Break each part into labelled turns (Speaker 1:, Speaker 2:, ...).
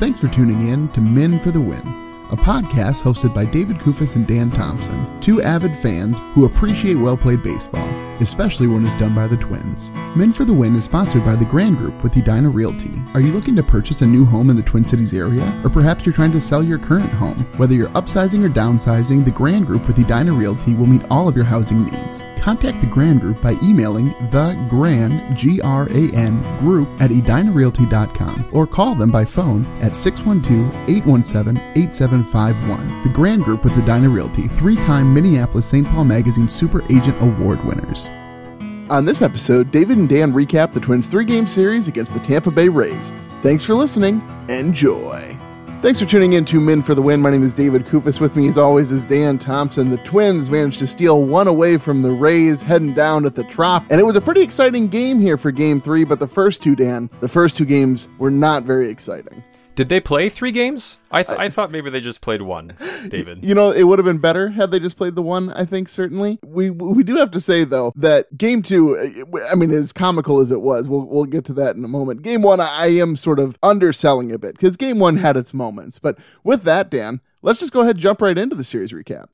Speaker 1: Thanks for tuning in to Min for the Win, a podcast hosted by David Kufis and Dan Thompson, two avid fans who appreciate well played baseball, especially when it's done by the Twins. Min for the Win is sponsored by the Grand Group with Edina Realty. Are you looking to purchase a new home in the Twin Cities area? Or perhaps you're trying to sell your current home? Whether you're upsizing or downsizing, the Grand Group with Edina Realty will meet all of your housing needs. Contact the Grand Group by emailing the Grand G R A N Group at edinarealty.com or call them by phone at 612-817-8751. The Grand Group with the Edina Realty, three-time Minneapolis St. Paul Magazine Super Agent Award winners. On this episode, David and Dan recap the Twins' three-game series against the Tampa Bay Rays. Thanks for listening. Enjoy. Thanks for tuning in to Min for the Win. My name is David Kufis. With me, as always, is Dan Thompson. The Twins managed to steal one away from the Rays, heading down at the Trop. And it was a pretty exciting game here for game three, but the first two, Dan, the first two games were not very exciting.
Speaker 2: Did they play three games? I, th- I thought maybe they just played one, David.
Speaker 1: You know, it would have been better had they just played the one, I think, certainly. We we do have to say, though, that game two, I mean, as comical as it was, we'll, we'll get to that in a moment. Game one, I am sort of underselling a bit because game one had its moments. But with that, Dan, let's just go ahead and jump right into the series recap.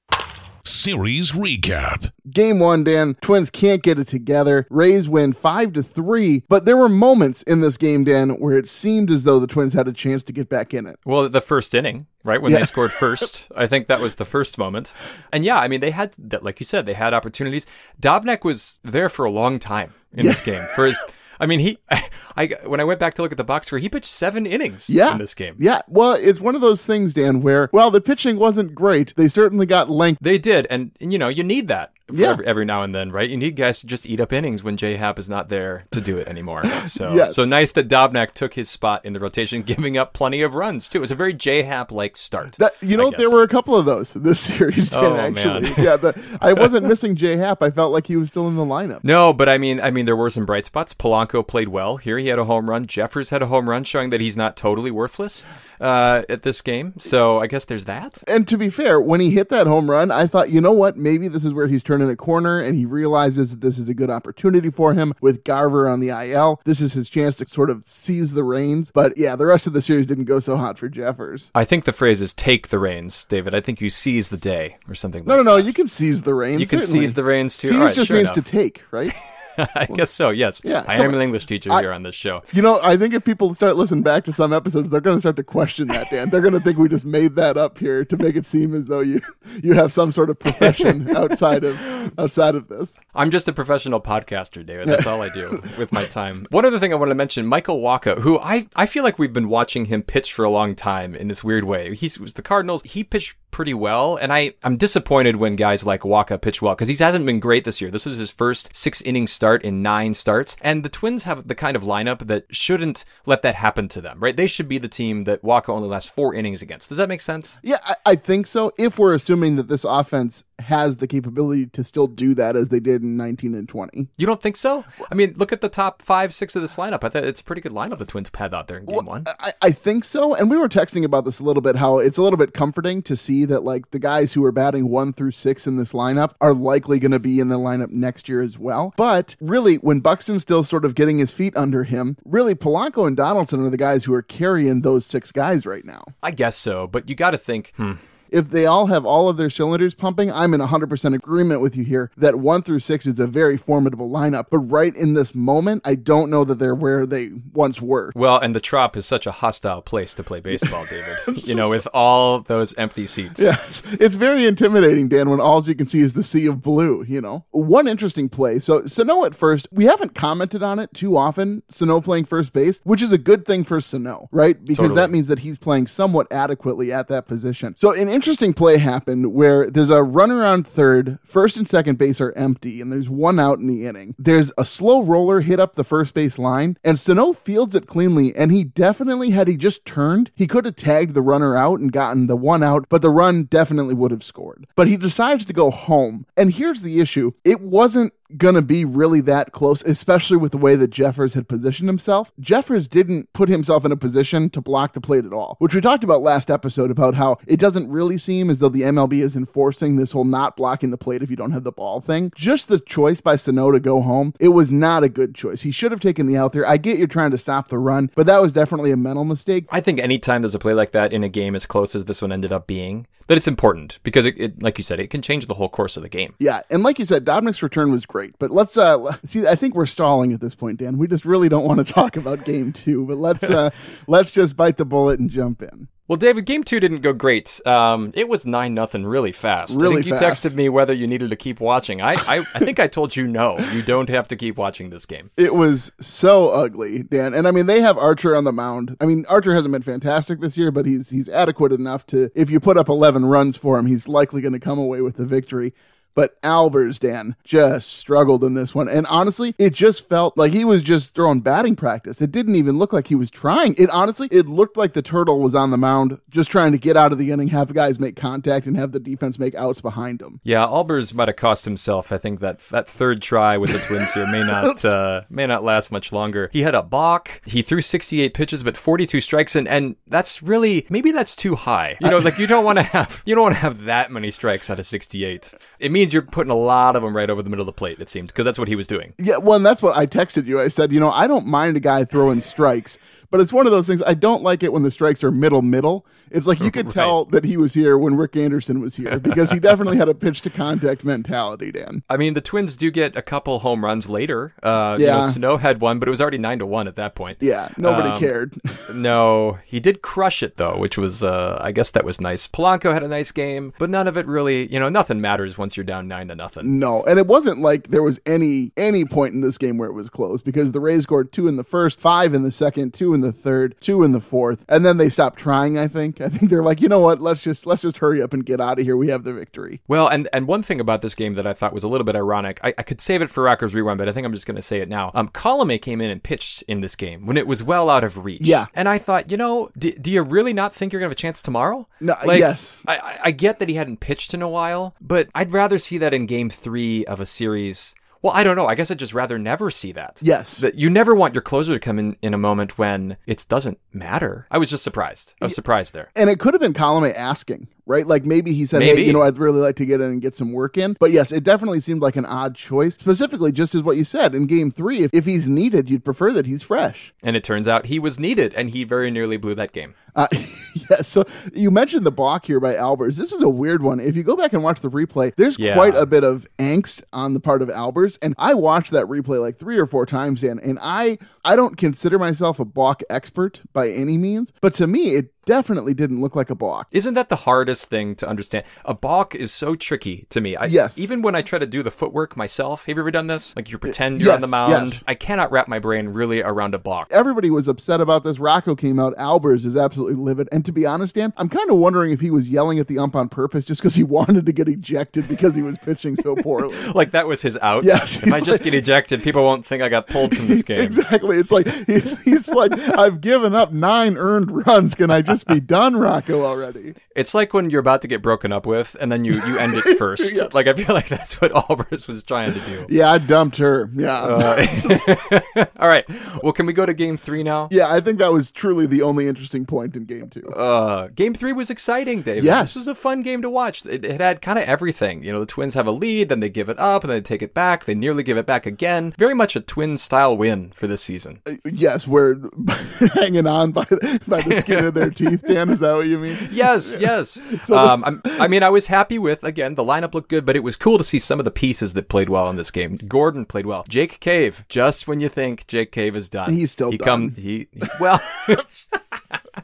Speaker 3: Series recap.
Speaker 1: Game one, Dan, Twins can't get it together. Rays win five to three, but there were moments in this game, Dan, where it seemed as though the Twins had a chance to get back in it.
Speaker 2: Well, the first inning, right when
Speaker 1: Yeah.
Speaker 2: they scored first, I think that was the first moment. And yeah, I mean, they had that, like you said, they had opportunities. Dobnak was there for a long time in this game. For his, I mean, he, I when I went back to look at the box score, he pitched seven innings
Speaker 1: Yeah.
Speaker 2: in this game.
Speaker 1: Yeah. Well, it's one of those things, Dan, where, well, the pitching wasn't great, they certainly got length.
Speaker 2: They did, and, and, you know, you need that
Speaker 1: Yeah.
Speaker 2: every, every now and then, right? You need guys to just eat up innings when J Hap is not there to do it anymore. So,
Speaker 1: Yes.
Speaker 2: so nice that Dobnak took his spot in the rotation, giving up plenty of runs too. It was a very J Hap like start.
Speaker 1: That you know, there were a couple of those this series, Dan,
Speaker 2: Oh,
Speaker 1: actually.
Speaker 2: man.
Speaker 1: Yeah, the, I wasn't missing J Hap. I felt like he was still in the lineup.
Speaker 2: No, but I mean, I mean, there were some bright spots. Polanco played well here. He had a home run. Jeffers had a home run, showing that he's not totally worthless uh, at this game. So I guess there's that.
Speaker 1: And to be fair, when he hit that home run, I thought, you know what? Maybe this is where he's turning a corner and he realizes that this is a good opportunity for him with Garver on the IL. This is his chance to sort of seize the reins. But yeah, the rest of the series didn't go so hot for Jeffers.
Speaker 2: I think the phrase is "take the reins," David. I think you seize the day or something.
Speaker 1: No,
Speaker 2: like
Speaker 1: no, no. You can seize the reins.
Speaker 2: You can
Speaker 1: certainly.
Speaker 2: seize the reins too.
Speaker 1: Seize
Speaker 2: right,
Speaker 1: just
Speaker 2: sure
Speaker 1: means
Speaker 2: enough.
Speaker 1: to take, right?
Speaker 2: I guess so. Yes.
Speaker 1: Yeah,
Speaker 2: I am
Speaker 1: on.
Speaker 2: an English teacher
Speaker 1: I-
Speaker 2: here on this show.
Speaker 1: You know, I think if people start listening back to some episodes, they're going to start to question that, Dan. They're going to think we just made that up here to make it seem as though you you have some sort of profession outside of outside of this.
Speaker 2: I'm just a professional podcaster, David. That's all I do with my time. One other thing I want to mention, Michael Wacha, who I, I feel like we've been watching him pitch for a long time in this weird way. He was the Cardinals. He pitched pretty well, and I, I'm disappointed when guys like Wacha pitch well because he hasn't been great this year. This was his first six inning start in nine starts, and the Twins have the kind of lineup that shouldn't let that happen to them, right? They should be the team that Wacha only lasts four innings against. Does that make sense?
Speaker 1: Yeah, I, I think so. If we're assuming that this offense has the capability to still do that as they did in 19 and 20.
Speaker 2: You don't think so? I mean, look at the top five, six of this lineup. I thought it's a pretty good lineup the Twins had out there in game one.
Speaker 1: I, I think so. And we were texting about this a little bit, how it's a little bit comforting to see that like the guys who are batting one through six in this lineup are likely going to be in the lineup next year as well. But really, when Buxton's still sort of getting his feet under him, really Polanco and Donaldson are the guys who are carrying those six guys right now.
Speaker 2: I guess so, but you got to think, hmm,
Speaker 1: If they all have all of their cylinders pumping, I'm in 100% agreement with you here that one through six is a very formidable lineup. But right in this moment, I don't know that they're where they once were.
Speaker 2: well, and the Trop is such a hostile place to play baseball, David. you know, with all those empty seats.
Speaker 1: Yes, it's very intimidating, Dan, when all you can see is the sea of blue, you know? One interesting play. So, Sano at first, we haven't commented on it too often, Sano playing first base, which is a good thing for Sano, right? Because
Speaker 2: Totally.
Speaker 1: that means that he's playing somewhat adequately at that position. So, an interesting play happened where there's a runner on third, first and second base are empty, and there's one out in the inning. There's a slow roller hit up the first base line, and Sano fields it cleanly, and he definitely, had he just turned, he could have tagged the runner out and gotten the one out, but the run definitely would have scored. But he decides to go home. And here's the issue it wasn't gonna be really that close, especially with the way that Jeffers had positioned himself. Jeffers didn't put himself in a position to block the plate at all, which we talked about last episode about how it doesn't really seem as though the MLB is enforcing this whole not blocking the plate if you don't have the ball thing. Just the choice by Sano to go home, it was not a good choice. He should have taken the out there. I get you're trying to stop the run, but that was definitely a mental mistake.
Speaker 2: I think anytime there's a play like that in a game as close as this one ended up being, that it's important because it, it like you said, it can change the whole course of the game.
Speaker 1: Yeah, and like you said, Dobnak's return was great. But let's uh see. I think we're stalling at this point, Dan. We just really don't want to talk about Game Two. But let's uh let's just bite the bullet and jump in.
Speaker 2: Well, David, game two didn't go great. Um, it was nine nothing really fast.
Speaker 1: Really
Speaker 2: I think you
Speaker 1: fast.
Speaker 2: texted me whether you needed to keep watching. I, I, I think I told you no. You don't have to keep watching this game.
Speaker 1: It was so ugly, Dan. And I mean, they have Archer on the mound. I mean, Archer hasn't been fantastic this year, but he's he's adequate enough to if you put up 11 runs for him, he's likely going to come away with the victory. But Albers, Dan, just struggled in this one. And honestly, it just felt like he was just throwing batting practice. It didn't even look like he was trying. It honestly, it looked like the turtle was on the mound just trying to get out of the inning, have guys make contact, and have the defense make outs behind him.
Speaker 2: Yeah, Albers might have cost himself. I think that that third try with the Twins here may not uh, may not last much longer. He had a balk. He threw 68 pitches, but 42 strikes, and and that's really maybe that's too high. You know, like you don't want to have you don't want to have that many strikes out of 68. It means you're putting a lot of them right over the middle of the plate. It seemed because that's what he was doing.
Speaker 1: Yeah, well, and that's what I texted you. I said, you know, I don't mind a guy throwing strikes, but it's one of those things. I don't like it when the strikes are middle middle. It's like you could
Speaker 2: Right.
Speaker 1: tell that he was here when Rick Anderson was here because he definitely had a pitch to contact mentality, Dan.
Speaker 2: I mean, the Twins do get a couple home runs later. Uh, you know,
Speaker 1: Yeah.
Speaker 2: Snow had one, but it was already nine to one at that point.
Speaker 1: Yeah, nobody
Speaker 2: Um,
Speaker 1: cared.
Speaker 2: No, he did crush it though, which was, uh, I guess that was nice. Polanco had a nice game, but none of it really, you know, nothing matters once you're down nine to nothing.
Speaker 1: No, and it wasn't like there was any any point in this game where it was close because the Rays scored two in the first, five in the second, two in the third, two in the fourth, and then they stopped trying. I think. I think they're like, you know what? Let's just let's just hurry up and get out of here. We have the victory.
Speaker 2: Well, and, and one thing about this game that I thought was a little bit ironic, I, I could save it for Rocco's Rewind, but I think I'm just going to say it now. Um, Colome came in and pitched in this game when it was well out of reach.
Speaker 1: Yeah.
Speaker 2: And I thought, you know, do, do you really not think you're going to have a chance tomorrow?
Speaker 1: No, Like, yes.
Speaker 2: I, I- I get that he hadn't pitched in a while, but I'd rather see that in game three of a series. Well, I don't know. I guess I'd just rather never see that.
Speaker 1: Yes.
Speaker 2: That you never want your closer to come in in a moment when it doesn't matter. I was just surprised. I was surprised there.
Speaker 1: And it could have been Colome asking, right? Like maybe he said,
Speaker 2: Maybe.
Speaker 1: "Hey, you know, I'd really like to get in and get some work in." But yes, it definitely seemed like an odd choice. Specifically, just as what you said in Game Three, if, if he's needed, you'd prefer that he's fresh.
Speaker 2: And it turns out he was needed, and he very nearly blew that game.
Speaker 1: Uh, yeah, so you mentioned the balk here by Albers. This is a weird one. If you go back and watch the replay, there's
Speaker 2: Yeah.
Speaker 1: quite a bit of angst on the part of Albers, and I watched that replay like three or four times, Dan. And I I don't consider myself a balk expert by any means, but to me, it definitely didn't look like a balk.
Speaker 2: Isn't that the hardest thing to understand? A balk is so tricky to me. I,
Speaker 1: Yes.
Speaker 2: Even when I try to do the footwork myself, have you ever done this? Like you pretend you're on the mound.
Speaker 1: yes.
Speaker 2: I cannot wrap my brain really around a balk.
Speaker 1: Everybody was upset about this. Rocco came out. Albers is absolutely livid. And to be honest, Dan, I'm kind of wondering if he was yelling at the ump on purpose just because he wanted to get ejected because he was pitching so poorly.
Speaker 2: Like that was his out.
Speaker 1: Yes,
Speaker 2: If I
Speaker 1: he's
Speaker 2: just get ejected, people won't think I got pulled from this game.
Speaker 1: Exactly. It's like he's, he's like, I've given up nine earned runs. Can I just be done, Rocco, already?
Speaker 2: It's like when you're about to get broken up with, and then you you end it first.
Speaker 1: Yes.
Speaker 2: Like I feel like that's what Albers was trying to do.
Speaker 1: Yeah, I dumped her. Yeah.
Speaker 2: All right. Well, can we go to game three now?
Speaker 1: yeah, I think that was truly the only interesting point in game two.
Speaker 2: Uh, game three was exciting, David.
Speaker 1: Yes.
Speaker 2: This was a fun game to watch. It, it had kind of everything. You know, the Twins have a lead, then they give it up, and then they take it back. They nearly give it back again. Very much a Twin style win for this season.
Speaker 1: yes, we're hanging on by, by the skin of their teeth, Dan. Is that what you mean?
Speaker 2: Yes, yes. um, I'm, I mean, I was happy with again the lineup looked good, but it was cool to see some of the pieces that played well in this game. Gordon played well. Jake Cave, just when you think Jake Cave is done,
Speaker 1: He's still
Speaker 2: he
Speaker 1: done.
Speaker 2: Come, he, he well.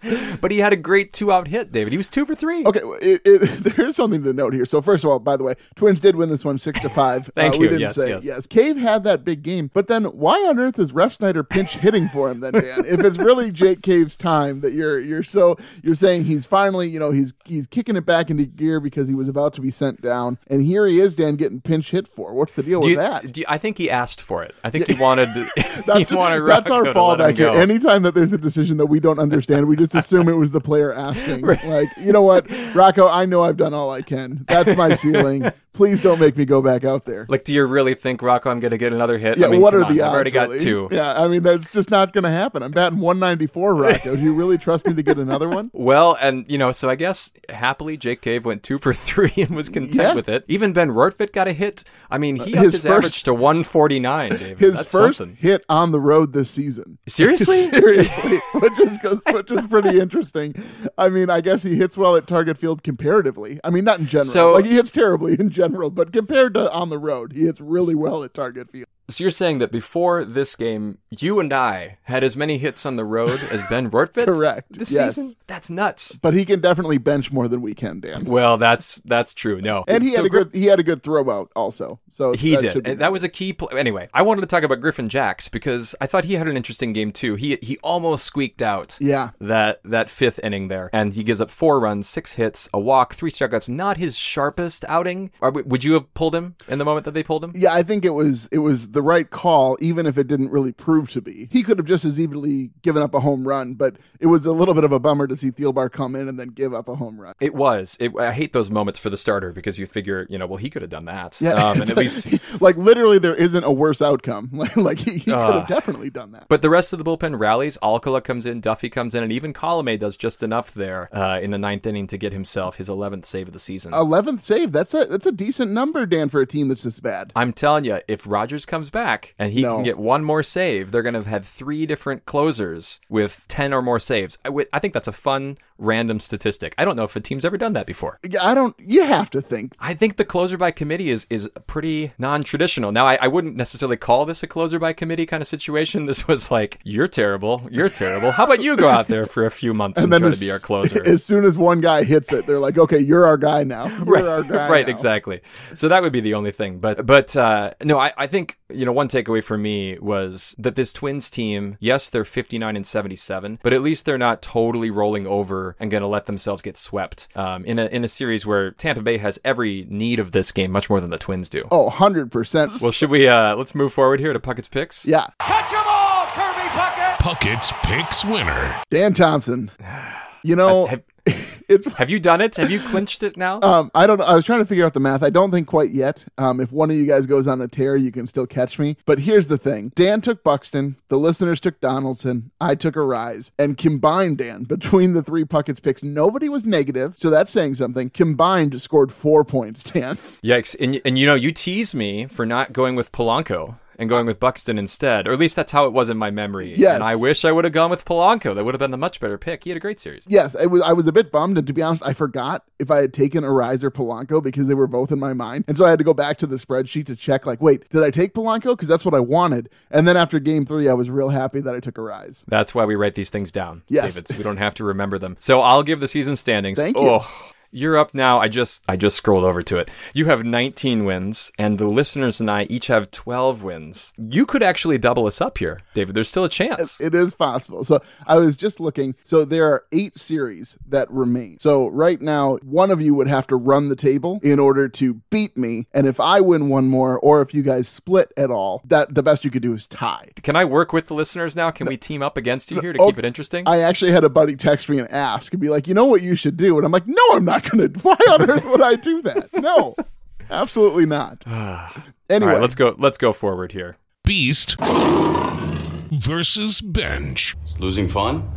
Speaker 2: but he had a great two out hit, David. He was two for three.
Speaker 1: Okay, it, it, there's something to note here. So first of all, by the way, Twins did win this one six to five.
Speaker 2: Thank
Speaker 1: uh, We
Speaker 2: you.
Speaker 1: didn't
Speaker 2: Yes,
Speaker 1: say
Speaker 2: yes.
Speaker 1: Cave had that big game, but then why on earth is Refsnyder pinch hitting for him then, Dan? if it's really Jake Cave's time that you're you're so you're saying he's finally you know he's he's kicking it back into gear because he was about to be sent down, and here he is, Dan, getting pinch hit for. What's the deal
Speaker 2: Do
Speaker 1: with
Speaker 2: you,
Speaker 1: that?
Speaker 2: you- I think he asked for it. I think he wanted.
Speaker 1: That's,
Speaker 2: he wanted
Speaker 1: that's our fallback here. Anytime that there's a decision that we don't understand, we just assume it was the player asking. Like, you know what, Rocco, I know I've done all I can. That's my ceiling. Please don't make me go back out there.
Speaker 2: Like, do you really think Rocco I'm going to get another hit?
Speaker 1: Yeah,
Speaker 2: I mean,
Speaker 1: what are
Speaker 2: on,
Speaker 1: the
Speaker 2: I've
Speaker 1: odds?
Speaker 2: already got
Speaker 1: really?
Speaker 2: two.
Speaker 1: Yeah, I mean that's just not going to happen. I'm batting 194, Rocco. Do you really trust me to get another one?
Speaker 2: Well, and you know, so I guess happily Jake Cave went two for three and was content
Speaker 1: Yeah.
Speaker 2: with it. Even Ben Rortvedt got a hit. I mean, he uh, upped
Speaker 1: his
Speaker 2: his,
Speaker 1: first-
Speaker 2: average to 149. David.
Speaker 1: His
Speaker 2: That's
Speaker 1: first
Speaker 2: something.
Speaker 1: hit on the road this season.
Speaker 2: Seriously?
Speaker 1: Seriously, which is which is pretty interesting. I mean, I guess he hits well at target field comparatively. I mean, not in general.
Speaker 2: So-
Speaker 1: like he hits terribly in general, but compared to on the road, he hits really well at target field.
Speaker 2: So you're saying that before this game, you and I had as many hits on the road as Ben Rortvedt?
Speaker 1: Correct.
Speaker 2: This
Speaker 1: Yes.
Speaker 2: season? That's nuts.
Speaker 1: But he can definitely bench more than we can, Dan.
Speaker 2: Well, that's that's true. No,
Speaker 1: And he
Speaker 2: So
Speaker 1: had a
Speaker 2: Gri-
Speaker 1: good he had a good throw out also. So
Speaker 2: He
Speaker 1: that
Speaker 2: did.
Speaker 1: should
Speaker 2: that was a key. play. anyway, I wanted to talk about Griffin Jax because I thought he had an interesting game too. He he almost squeaked out.
Speaker 1: Yeah.
Speaker 2: That that fifth inning there, and he gives up four runs, six hits, a walk, three strikeouts. Not his sharpest outing. Or, would you have pulled him in the moment that they pulled him?
Speaker 1: Yeah, I think it was it was the right call, even if it didn't really prove to be. He could have just as easily given up a home run, but it was a little bit of a bummer to see Thielbar come in and then give up a home run.
Speaker 2: It was. It, I hate those moments for the starter because you figure, you know, well, he could have done that.
Speaker 1: Yeah,
Speaker 2: um, and at
Speaker 1: like,
Speaker 2: least
Speaker 1: like literally, there isn't a worse outcome. Like, like he, he could
Speaker 2: Ah.
Speaker 1: have definitely done that.
Speaker 2: But the rest of the bullpen rallies. Alcala comes in, Duffy comes in, and even Colomé does just enough there uh, in the ninth inning to get himself his 11th save of the season.
Speaker 1: Eleventh save. That's a that's a decent number, Dan, for a team that's this bad.
Speaker 2: I'm telling you, if Rogers comes back and he
Speaker 1: No.
Speaker 2: can get one more save, they're going to have had three different closers with 10 or more saves. I think that's a fun, random statistic. I don't know if a team's ever done that before.
Speaker 1: Yeah, I don't. You have to think.
Speaker 2: I think the closer by committee is is pretty non-traditional. Now, I, I wouldn't necessarily call this a closer by committee kind of situation. This was like, you're terrible, you're terrible. How about you go out there for a few months and, try
Speaker 1: as,
Speaker 2: to be our closer?
Speaker 1: as soon as one guy hits it, they're like, "Okay, you're our guy now. You're our guy."
Speaker 2: right,
Speaker 1: now."
Speaker 2: exactly. So that would be the only thing. But but uh, no, I, I think you know one takeaway for me was that this Twins team, yes, they're 59 and 77, but at least they're not totally rolling over and going to let themselves get swept um, in a in a series where Tampa Bay has every need of this game much more than the Twins do.
Speaker 1: Oh, 100 percent.
Speaker 2: Well, should we uh, let's move forward here to Puckett's picks?
Speaker 1: yeah,
Speaker 4: Catch them all, Kirby Puckett!
Speaker 3: Puckett's Picks winner.
Speaker 1: Dan Thompson. You know,
Speaker 2: Have,
Speaker 1: it's
Speaker 2: have you done it? Have you clinched it now?
Speaker 1: Um, I don't know. I was trying to figure out the math. I don't think quite yet. Um, if one of you guys goes on a tear, you can still catch me. But here's the thing Dan took Buxton, the listeners took Donaldson, I took Arraez. And combined, Dan, between the three Puckett's picks, nobody was negative. So that's saying something. Combined scored four points, Dan.
Speaker 2: Yikes! And and you know you tease me for not going with Polanco and going with Buxton instead, or at least that's how it was in my memory.
Speaker 1: Yes.
Speaker 2: And I wish I would have gone with Polanco. That would have been the much better pick. He had a great series.
Speaker 1: Yes, I was, I was a bit bummed. And to be honest, I forgot if I had taken Arraez or Polanco because they were both in my mind. And so I had to go back to the spreadsheet to check, like, wait, did I take Polanco? Because that's what I wanted. And then after game three, I was real happy that I took Arraez.
Speaker 2: That's why we write these things down,
Speaker 1: Yes.
Speaker 2: David. So we don't have to remember them. So I'll give the season standings.
Speaker 1: Thank you.
Speaker 2: Oh, you're up now. I just I just scrolled over to it. You have 19 wins, and the listeners and I each have 12 wins. You could actually double us up here, David. There's still a chance.
Speaker 1: It is possible. So I was just looking. So there are eight series that remain. So right now, one of you would have to run the table in order to beat me. And if I win one more, or if you guys split at all, that the best you could do is tie.
Speaker 2: Can I work with the listeners now? Can we team up against you here to
Speaker 1: Oh,
Speaker 2: keep it interesting?
Speaker 1: I actually had a buddy text me and ask and be like, you know what you should do? And I'm like, no, I'm not going to. Why on earth would I do that? No, absolutely not. Anyway,
Speaker 2: right, let's go. Let's go forward here.
Speaker 3: Beast versus Bench.
Speaker 5: Is losing fun?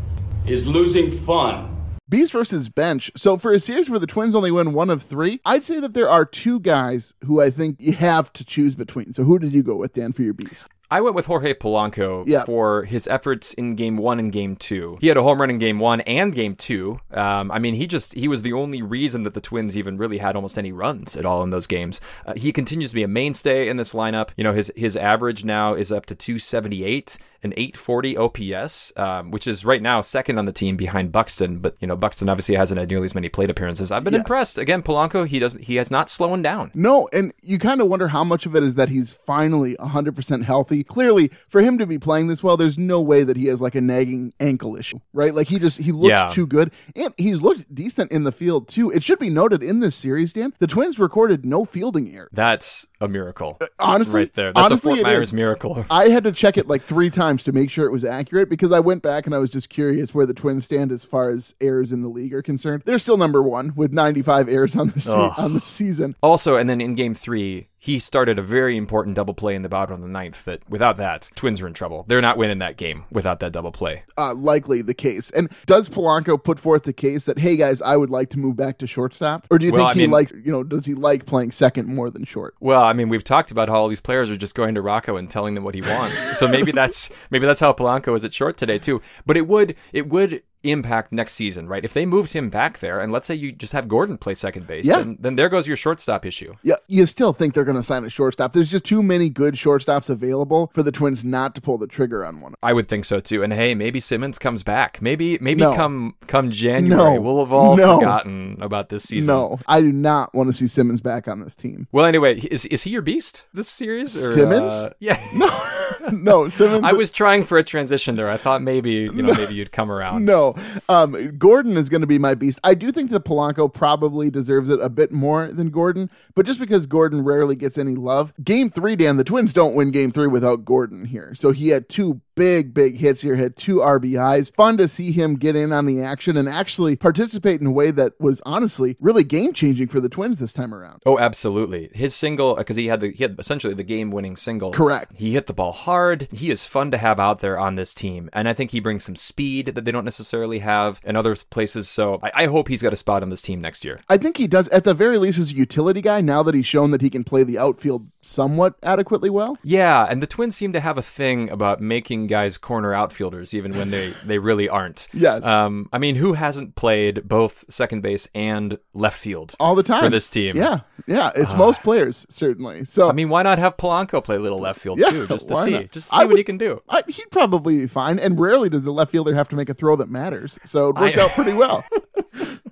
Speaker 5: Is losing fun?
Speaker 1: Beast versus bench. So for a series where the Twins only win one of three, I'd say that there are two guys who I think you have to choose between. So who did you go with, Dan, for your Beast?
Speaker 2: I went with Jorge Polanco
Speaker 1: Yeah.
Speaker 2: for his efforts in game one and game two. He had a home run in game one and game two. Um, I mean, he just, he was the only reason that the Twins even really had almost any runs at all in those games. Uh, he continues to be a mainstay in this lineup. You know, his, his average now is up to 278 and 840 OPS, um, which is right now second on the team behind Buxton. But, you know, Buxton obviously hasn't had nearly as many plate appearances. I've been
Speaker 1: Yes.
Speaker 2: impressed. Again, Polanco, he doesn't, he has not slowing down.
Speaker 1: No, and you kind of wonder how much of it is that he's finally 100% healthy. Clearly, for him to be playing this well, there's no way that he has like a nagging ankle issue, right? Like he just he looks
Speaker 2: Yeah.
Speaker 1: too good, and he's looked decent in the field too. It should be noted in this series, Dan, the Twins recorded no fielding error.
Speaker 2: That's a miracle.
Speaker 1: Honestly,
Speaker 2: right there. That's
Speaker 1: honestly,
Speaker 2: a Fort Myers miracle.
Speaker 1: I had to check it like three times times to make sure it was accurate because I went back and I was just curious where the Twins stand as far as errors in the league are concerned. They're still number one with 95 errors on the se- on the season.
Speaker 2: Also, and then in game three, he started a very important double play in the bottom of the ninth that without that, Twins are in trouble. They're not winning that game without that double play.
Speaker 1: Uh, likely the case. And does Polanco put forth the case that hey guys, I would like to move back to shortstop, or do you
Speaker 2: Well,
Speaker 1: think
Speaker 2: I
Speaker 1: he
Speaker 2: mean-
Speaker 1: likes you know does he like playing second more than short?
Speaker 2: Well, I mean, we've talked about how all these players are just going to Rocco and telling them what he wants. so maybe that's maybe that's how Polanco is at short today too. But it would it would impact next season, right? If they moved him back there, and let's say you just have Gordon play second base,
Speaker 1: Yeah.
Speaker 2: then, then there goes your shortstop issue.
Speaker 1: Yeah, you still think they're going to sign a shortstop. There's just too many good shortstops available for the Twins not to pull the trigger on one.
Speaker 2: I would think so too. And hey, maybe Simmons comes back. Maybe maybe
Speaker 1: No.
Speaker 2: come come January,
Speaker 1: No.
Speaker 2: we'll have all
Speaker 1: No.
Speaker 2: forgotten about this season.
Speaker 1: No, I do not want to see Simmons back on this team.
Speaker 2: Well, anyway, is is he your beast this series? Or,
Speaker 1: Simmons?
Speaker 2: uh, yeah.
Speaker 1: No, Simmons.
Speaker 2: I was trying for a transition there. I thought maybe you know maybe you'd come around.
Speaker 1: No, um, Gordon is going to be my beast. I do think that Polanco probably deserves it a bit more than Gordon, but just because Gordon rarely gets any love, Game Three, Dan, the Twins don't win Game Three without Gordon here. So he had two big, big hits here, had two RBIs. Fun to see him get in on the action and actually participate in a way that was honestly really game changing for the Twins this time around.
Speaker 2: Oh, absolutely. His single because he had the he had essentially the game winning single.
Speaker 1: Correct.
Speaker 2: He hit the ball hard. He is fun to have out there on this team, and I think he brings some speed that they don't necessarily have in other places. So I, I hope he's got a spot on this team next year.
Speaker 1: I think he does, at the very least, as a utility guy, now that he's shown that he can play the outfield somewhat adequately well.
Speaker 2: Yeah, and the Twins seem to have a thing about making guys corner outfielders, even when they, they really aren't.
Speaker 1: Yes.
Speaker 2: Um, I mean, who hasn't played both second base and left field
Speaker 1: All the time.
Speaker 2: for this team?
Speaker 1: Yeah, yeah. It's most players, certainly. So
Speaker 2: I mean, why not have Polanco play a little left field
Speaker 1: Yeah,
Speaker 2: too, just to see,
Speaker 1: not?
Speaker 2: just to see what he can do.
Speaker 1: I, he'd probably be fine. And rarely does the left fielder have to make a throw that matters. So it worked
Speaker 2: I-
Speaker 1: out pretty well.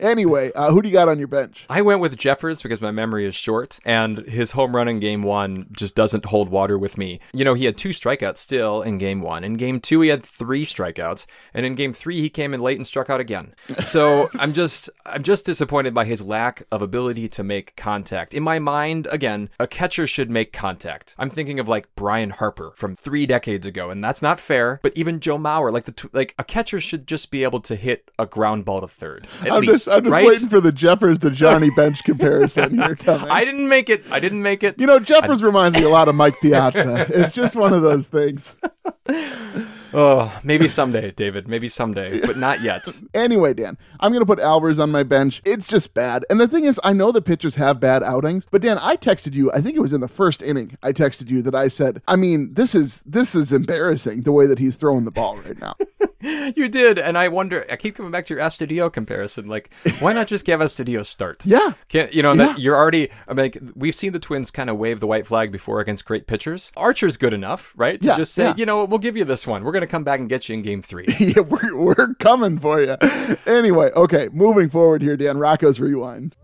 Speaker 1: anyway, uh, who do you got on your bench?
Speaker 2: I went with Jeffers because my memory is short, and his home run in game one just doesn't hold water with me. You know, he had two strikeouts still in game one. In game two, he had three strikeouts, and in game three, he came in late and struck out again. So I'm just, I'm just disappointed by his lack of ability to make contact. In my mind, again, a catcher should make contact. I'm thinking of like Brian Harper from three decades ago, and that's not fair. But even Joe Mauer, like the, like a catcher should just be able to hit a ground ball to third.
Speaker 1: I'm
Speaker 2: least,
Speaker 1: just, I'm just
Speaker 2: right?
Speaker 1: waiting for the Jeffers to Johnny Bench comparison here coming.
Speaker 2: I didn't make it. I didn't make it.
Speaker 1: you know, Jeffers reminds me a lot of Mike Piazza. it's just one of those things.
Speaker 2: Oh, maybe someday, David. Maybe someday, but not yet.
Speaker 1: Anyway, Dan, I'm going to put Albers on my bench. It's just bad. And the thing is, I know the pitchers have bad outings, but Dan, I texted you, I think it was in the first inning, I texted you that I said, I mean, this is this is embarrassing the way that he's throwing the ball right now.
Speaker 2: You did, and I wonder. I keep coming back to your Astudillo comparison. Like, why not just give Astudillo start?
Speaker 1: Yeah.
Speaker 2: Can't you know
Speaker 1: Yeah.
Speaker 2: that you're already? I mean, like, we've seen the Twins kind of wave the white flag before against great pitchers. Archer's good enough, right? To
Speaker 1: Yeah,
Speaker 2: just say,
Speaker 1: yeah.
Speaker 2: you know, what, we'll give you this one. We're going to come back and get you in Game Three.
Speaker 1: yeah, we're, we're coming for you. Anyway, okay, moving forward here, Dan, Rocco's Rewind.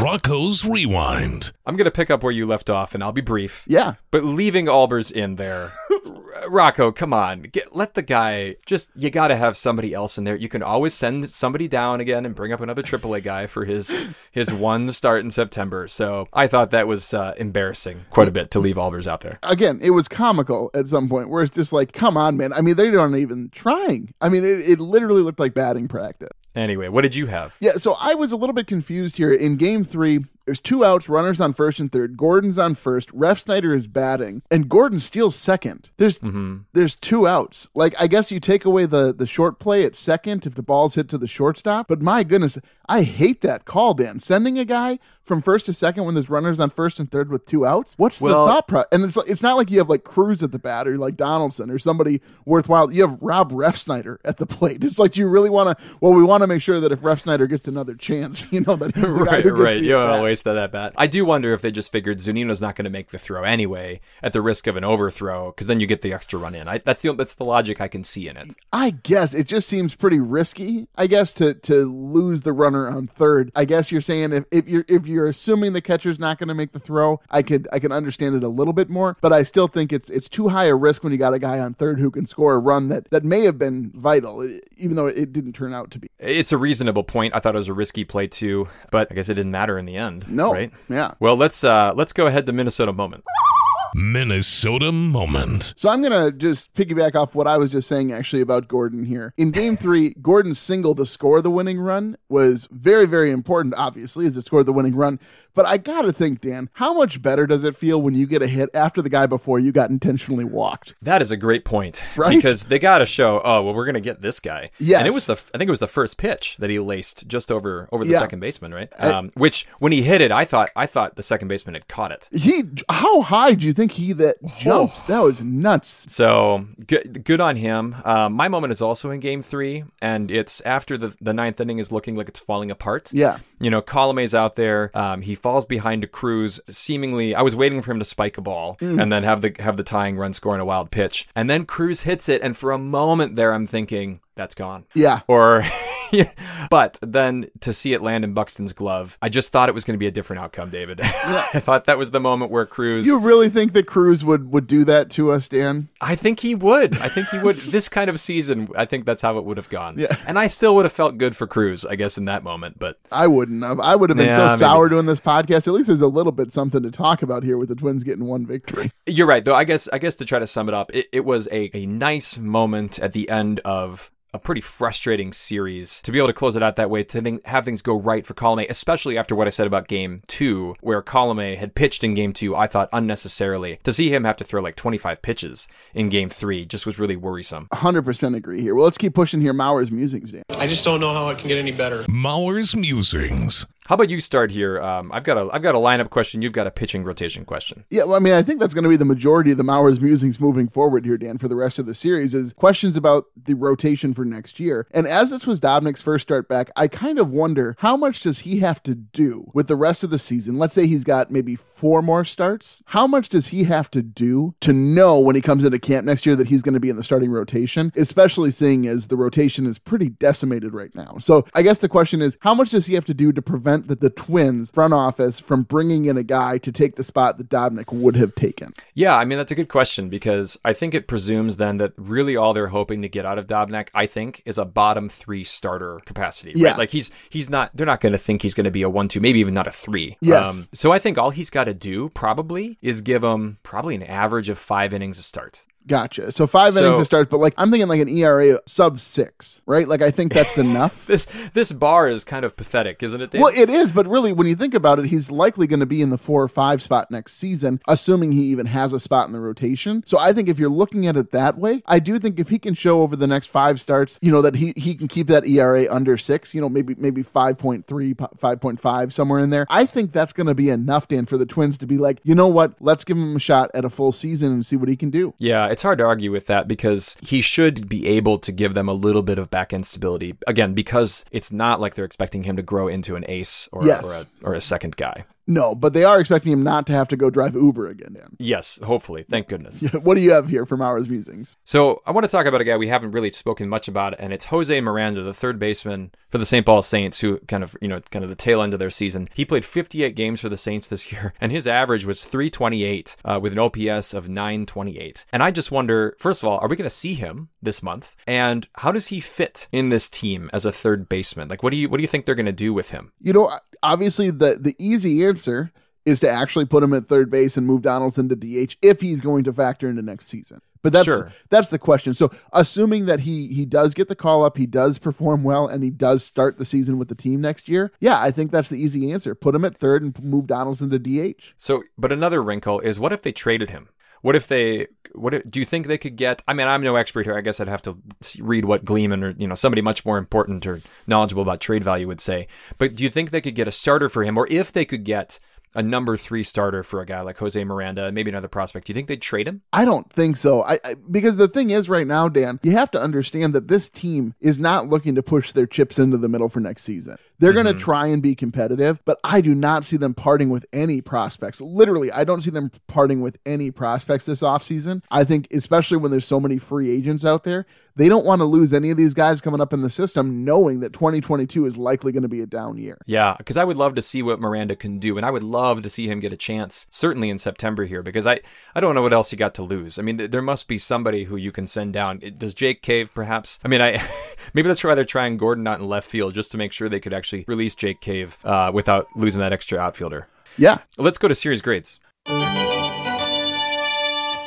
Speaker 3: Rocco's Rewind.
Speaker 2: I'm going to pick up where you left off, and I'll be brief.
Speaker 1: Yeah.
Speaker 2: But leaving Albers in there, R- Rocco, come on, get, let the guy just. You got to have somebody else in there. You can always send somebody down again and bring up another AAA guy for his his one start in September. So I thought that was uh, embarrassing quite a bit to leave Albers out there.
Speaker 1: Again, it was comical at some point where it's just like, come on, man. I mean, they aren't even trying. I mean, it, it literally looked like batting practice.
Speaker 2: Anyway, what did you have?
Speaker 1: Yeah, so I was a little bit confused here. In game three, there's two outs, runners on first and third. Gordon's on first. Refsnyder is batting, and Gordon steals second. There's mm-hmm. there's two outs. Like I guess you take away the the short play at second if the ball's hit to the shortstop. But my goodness, I hate that call, Dan. Sending a guy from first to second when there's runners on first and third with two outs. What's
Speaker 2: Well-
Speaker 1: the thought process? And it's it's not like you have like Cruz at the bat or like Donaldson or somebody worthwhile. You have Rob Refsnyder at the plate. It's like do you really want to. Well, we want to make sure that if Refsnyder gets another chance, you know that he's the guy
Speaker 2: right, right. You don't want to waste that bat. I do wonder if they just figured Zunino's not going to make the throw anyway, at the risk of an overthrow, because then you get the extra run in. I, that's the that's the logic I can see in it.
Speaker 1: I guess it just seems pretty risky. I guess to to lose the runner on third. I guess you're saying if, if you're if you're assuming the catcher's not going to make the throw, I could I can understand it a little bit more. But I still think it's it's too high a risk when you got a guy on third who can score a run that that may have been vital, even though it didn't turn out to be.
Speaker 2: It's a reasonable point. I thought it was a risky play too, but I guess it didn't matter in the end.
Speaker 1: No.
Speaker 2: right?
Speaker 1: Yeah.
Speaker 2: Well, let's uh let's go ahead to Minnesota moment.
Speaker 3: Minnesota moment.
Speaker 1: So I'm going to just piggyback off what I was just saying actually about Gordon here. In game three, Gordon's single to score the winning run was very, very important, obviously, as it scored the winning run. But I got to think, Dan, how much better does it feel when you get a hit after the guy before you got intentionally walked?
Speaker 2: That is a great point,
Speaker 1: Right?
Speaker 2: Because they got to show, oh well, we're going to get this guy.
Speaker 1: Yes.
Speaker 2: and it was the, I think it was the first pitch that he laced just over over the
Speaker 1: Yeah.
Speaker 2: second baseman, right? um, which when he hit it, I thought I thought the second baseman had caught it.
Speaker 1: He, how high do you think he that jumped? That was nuts.
Speaker 2: So good, good on him. Um, my moment is also in Game Three, and it's after the the ninth inning is looking like it's falling apart.
Speaker 1: Yeah.
Speaker 2: You know, Colome's out there. Um, he falls behind to Cruz. Seemingly, I was waiting for him to spike a ball
Speaker 1: Mm.
Speaker 2: and then have the have the tying run score in a wild pitch, and then Cruz hits it, and for a moment there, I'm thinking that's gone.
Speaker 1: Yeah.
Speaker 2: Or, but then to see it land in Buxton's glove, I just thought it was going to be a different outcome, David. I thought that was the moment where Cruz.
Speaker 1: You really think that Cruz would, would do that to us, Dan?
Speaker 2: I think he would. I think he would. this kind of season, I think that's how it would have gone.
Speaker 1: Yeah.
Speaker 2: And I still would have felt good for Cruz, I guess, in that moment. But
Speaker 1: I wouldn't have. I would have been
Speaker 2: Yeah,
Speaker 1: so
Speaker 2: maybe.
Speaker 1: sour doing this podcast. At least there's a little bit something to talk about here with the Twins getting one victory.
Speaker 2: you're right, though. I guess, I guess to try to sum it up, it, it was a, a nice moment at the end of a pretty frustrating series to be able to close it out that way, to think, have things go right for Colome, especially after what I said about game two, where Colome had pitched in game two, I thought unnecessarily. To see him have to throw like 25 pitches in game three just was really worrisome.
Speaker 1: 100% agree here. Well, let's keep pushing here. Mauer's musings, Dan.
Speaker 6: I just don't know how it can get any better.
Speaker 3: Mauer's musings.
Speaker 2: How about you start here? Um, I've got a I've got a lineup question. You've got a pitching rotation question.
Speaker 1: Yeah, well, I mean, I think that's going to be the majority of the Mauer's musings moving forward here, Dan, for the rest of the series is questions about the rotation for next year. And as this was Dobnak's first start back, I kind of wonder how much does he have to do with the rest of the season? Let's say he's got maybe four more starts. How much does he have to do to know when he comes into camp next year that he's going to be in the starting rotation, especially seeing as the rotation is pretty decimated right now? So I guess the question is, how much does he have to do to prevent that the Twins front office from bringing in a guy to take the spot that Dobnak would have taken?
Speaker 2: Yeah, I mean that's a good question because I think it presumes then that really all they're hoping to get out of Dobnak, I think, is a bottom three starter capacity. Right?
Speaker 1: Yeah.
Speaker 2: like he's he's not. They're not going to think he's going to be a one two, maybe even not a three. Um,
Speaker 1: Yes.
Speaker 2: so I think all he's got to do probably is give him probably an average of five innings a start.
Speaker 1: Gotcha. So five
Speaker 2: So-
Speaker 1: innings to start, but like I'm thinking like an ERA sub six, right? Like I think that's enough.
Speaker 2: This this bar is kind of pathetic, isn't it? Dan?
Speaker 1: Well, it is, but really, when you think about it, he's likely going to be in the four or five spot next season, assuming he even has a spot in the rotation. So I think if you're looking at it that way, I do think if he can show over the next five starts, you know, that he, he can keep that ERA under six, you know, maybe maybe 5.3, 5.5, somewhere in there, I think that's going to be enough, Dan, for the Twins to be like, you know what, let's give him a shot at a full season and see what he can do.
Speaker 2: Yeah, it's hard to argue with that because he should be able to give them a little bit of back end stability. Again, because it's not like they're expecting him to grow into an ace or,
Speaker 1: Yes.
Speaker 2: or, a, or a second guy.
Speaker 1: No, but they are expecting him not to have to go drive Uber again, Dan.
Speaker 2: Yes, hopefully. Thank goodness.
Speaker 1: What do you have here from Mauer's Musings?
Speaker 2: So I want to talk about a guy we haven't really spoken much about, and it's Jose Miranda, the third baseman for the St. Paul Saints, who kind of, you know, kind of the tail end of their season. He played 58 games for the Saints this year, and his average was 328 uh, with an OPS of 928. And I just wonder, first of all, are we going to see him this month? And how does he fit in this team as a third baseman? Like, what do you what do you think they're going to do with him?
Speaker 1: You know, obviously the the easy answer is to actually put him at third base and move Donaldson to DH if he's going to factor into next season. But that's
Speaker 2: Sure.
Speaker 1: that's the question. So assuming that he he does get the call up, he does perform well, and he does start the season with the team next year, yeah, I think that's the easy answer. Put him at third and move Donaldson to DH.
Speaker 2: So, but another wrinkle is what if they traded him? What if they? What if, do you think they could get? I mean, I'm no expert here. I guess I'd have to read what Gleeman or you know somebody much more important or knowledgeable about trade value would say. But do you think they could get a starter for him, or if they could get a number three starter for a guy like Jose Miranda maybe another prospect? Do you think they'd trade him?
Speaker 1: I don't think so. I, I because the thing is right now, Dan, you have to understand that this team is not looking to push their chips into the middle for next season. They're going to mm-hmm. try and be competitive, but I do not see them parting with any prospects. Literally, I don't see them parting with any prospects this offseason. I think especially when there's so many free agents out there, they don't want to lose any of these guys coming up in the system knowing that 2022 is likely going to be a down year.
Speaker 2: Yeah, because I would love to see what Miranda can do, and I would love to see him get a chance, certainly in September here, because I, I don't know what else you got to lose. I mean, th- there must be somebody who you can send down. Does Jake Cave perhaps? I mean, I maybe that's why they're trying Gordon out in left field just to make sure they could actually release Jake Cave uh, without losing that extra outfielder.
Speaker 1: Yeah.
Speaker 2: Let's go to series grades.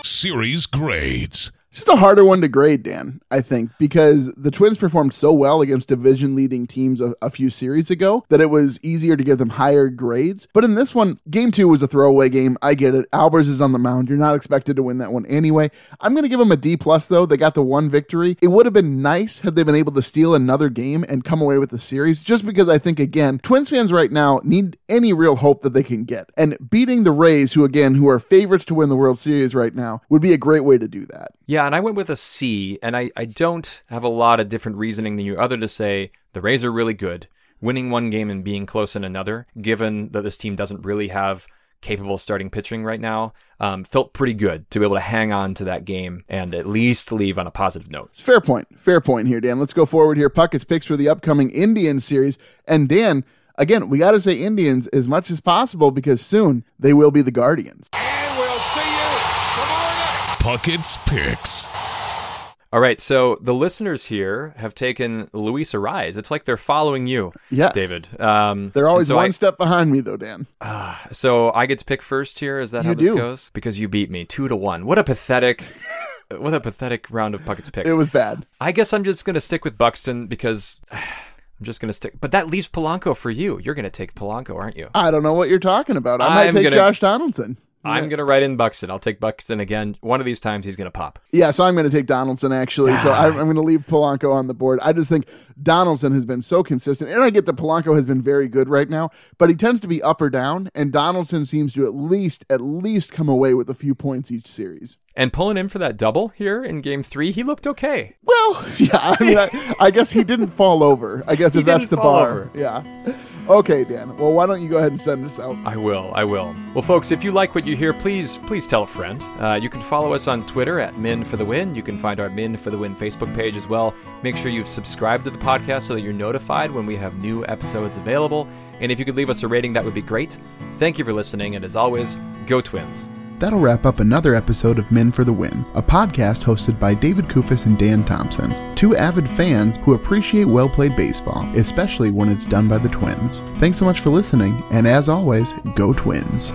Speaker 3: series grades.
Speaker 1: Just a harder one to grade, Dan, I think, because the Twins performed so well against division leading teams a, a, few series ago that it was easier to give them higher grades. But in this one, game two was a throwaway game. I get it. Albers is on the mound. You're not expected to win that one anyway. I'm going to give them a D plus, though. They got the one victory. It would have been nice had they been able to steal another game and come away with the series, just because I think, again, Twins fans right now need any real hope that they can get. And beating the Rays, who, again, who are favorites to win the World Series right now, would be a great way to do that.
Speaker 2: Yeah, and I went with a C, and I, I don't have a lot of different reasoning than you, other to say the Rays are really good. Winning one game and being close in another, given that this team doesn't really have capable starting pitching right now, um, felt pretty good to be able to hang on to that game and at least leave on a positive note.
Speaker 1: Fair point. Fair point here, Dan. Let's go forward here. Puckett's picks for the upcoming Indians series. And Dan, again, we got to say Indians as much as possible because soon they will be the Guardians.
Speaker 4: And we'll see you tomorrow night.
Speaker 3: Puckett's picks.
Speaker 2: All right, so the listeners here have taken Luis Arraez. It's like they're following you,
Speaker 1: yes.
Speaker 2: David. Um,
Speaker 1: they're always
Speaker 2: so
Speaker 1: one
Speaker 2: I,
Speaker 1: step behind me, though, Dan.
Speaker 2: Uh, so I get to pick first here. Is that
Speaker 1: you
Speaker 2: how this
Speaker 1: do.
Speaker 2: goes? Because you beat me two to one. What a pathetic, what a pathetic round of Puckett's picks.
Speaker 1: It was bad.
Speaker 2: I guess I'm just gonna stick with Buxton because. I'm just gonna stick, but that leaves Polanco for you. You're gonna take Polanco, aren't you?
Speaker 1: I don't know what you're talking about. I might
Speaker 2: I'm
Speaker 1: take
Speaker 2: gonna-
Speaker 1: Josh Donaldson.
Speaker 2: I'm gonna write in Buxton. I'll take Buxton again. One of these times he's gonna pop.
Speaker 1: Yeah, so I'm going to take Donaldson actually. So I'm, I'm going to leave Polanco on the board. I just think Donaldson has been so consistent, and I get that Polanco has been very good right now, but he tends to be up or down, and Donaldson seems to at least at least come away with a few points each series.
Speaker 2: And pulling in for that double here in Game Three, he looked okay.
Speaker 1: Well, yeah, I mean, I, I guess he didn't fall over. I guess if that's the bar.
Speaker 2: over.
Speaker 1: Yeah. Okay, Dan. Well, why don't you go ahead and send us out?
Speaker 2: I will. I will. Well, folks, if you like what you hear, please, please tell a friend. Uh, you can follow us on Twitter at Min for the Win. You can find our Min for the Win Facebook page as well. Make sure you've subscribed to the podcast so that you're notified when we have new episodes available. And if you could leave us a rating, that would be great. Thank you for listening, and as always, go Twins.
Speaker 1: That'll wrap up another episode of Min for the Win, a podcast hosted by David Kufis and Dan Thompson, two avid fans who appreciate well played baseball, especially when it's done by the Twins. Thanks so much for listening, and as always, go Twins.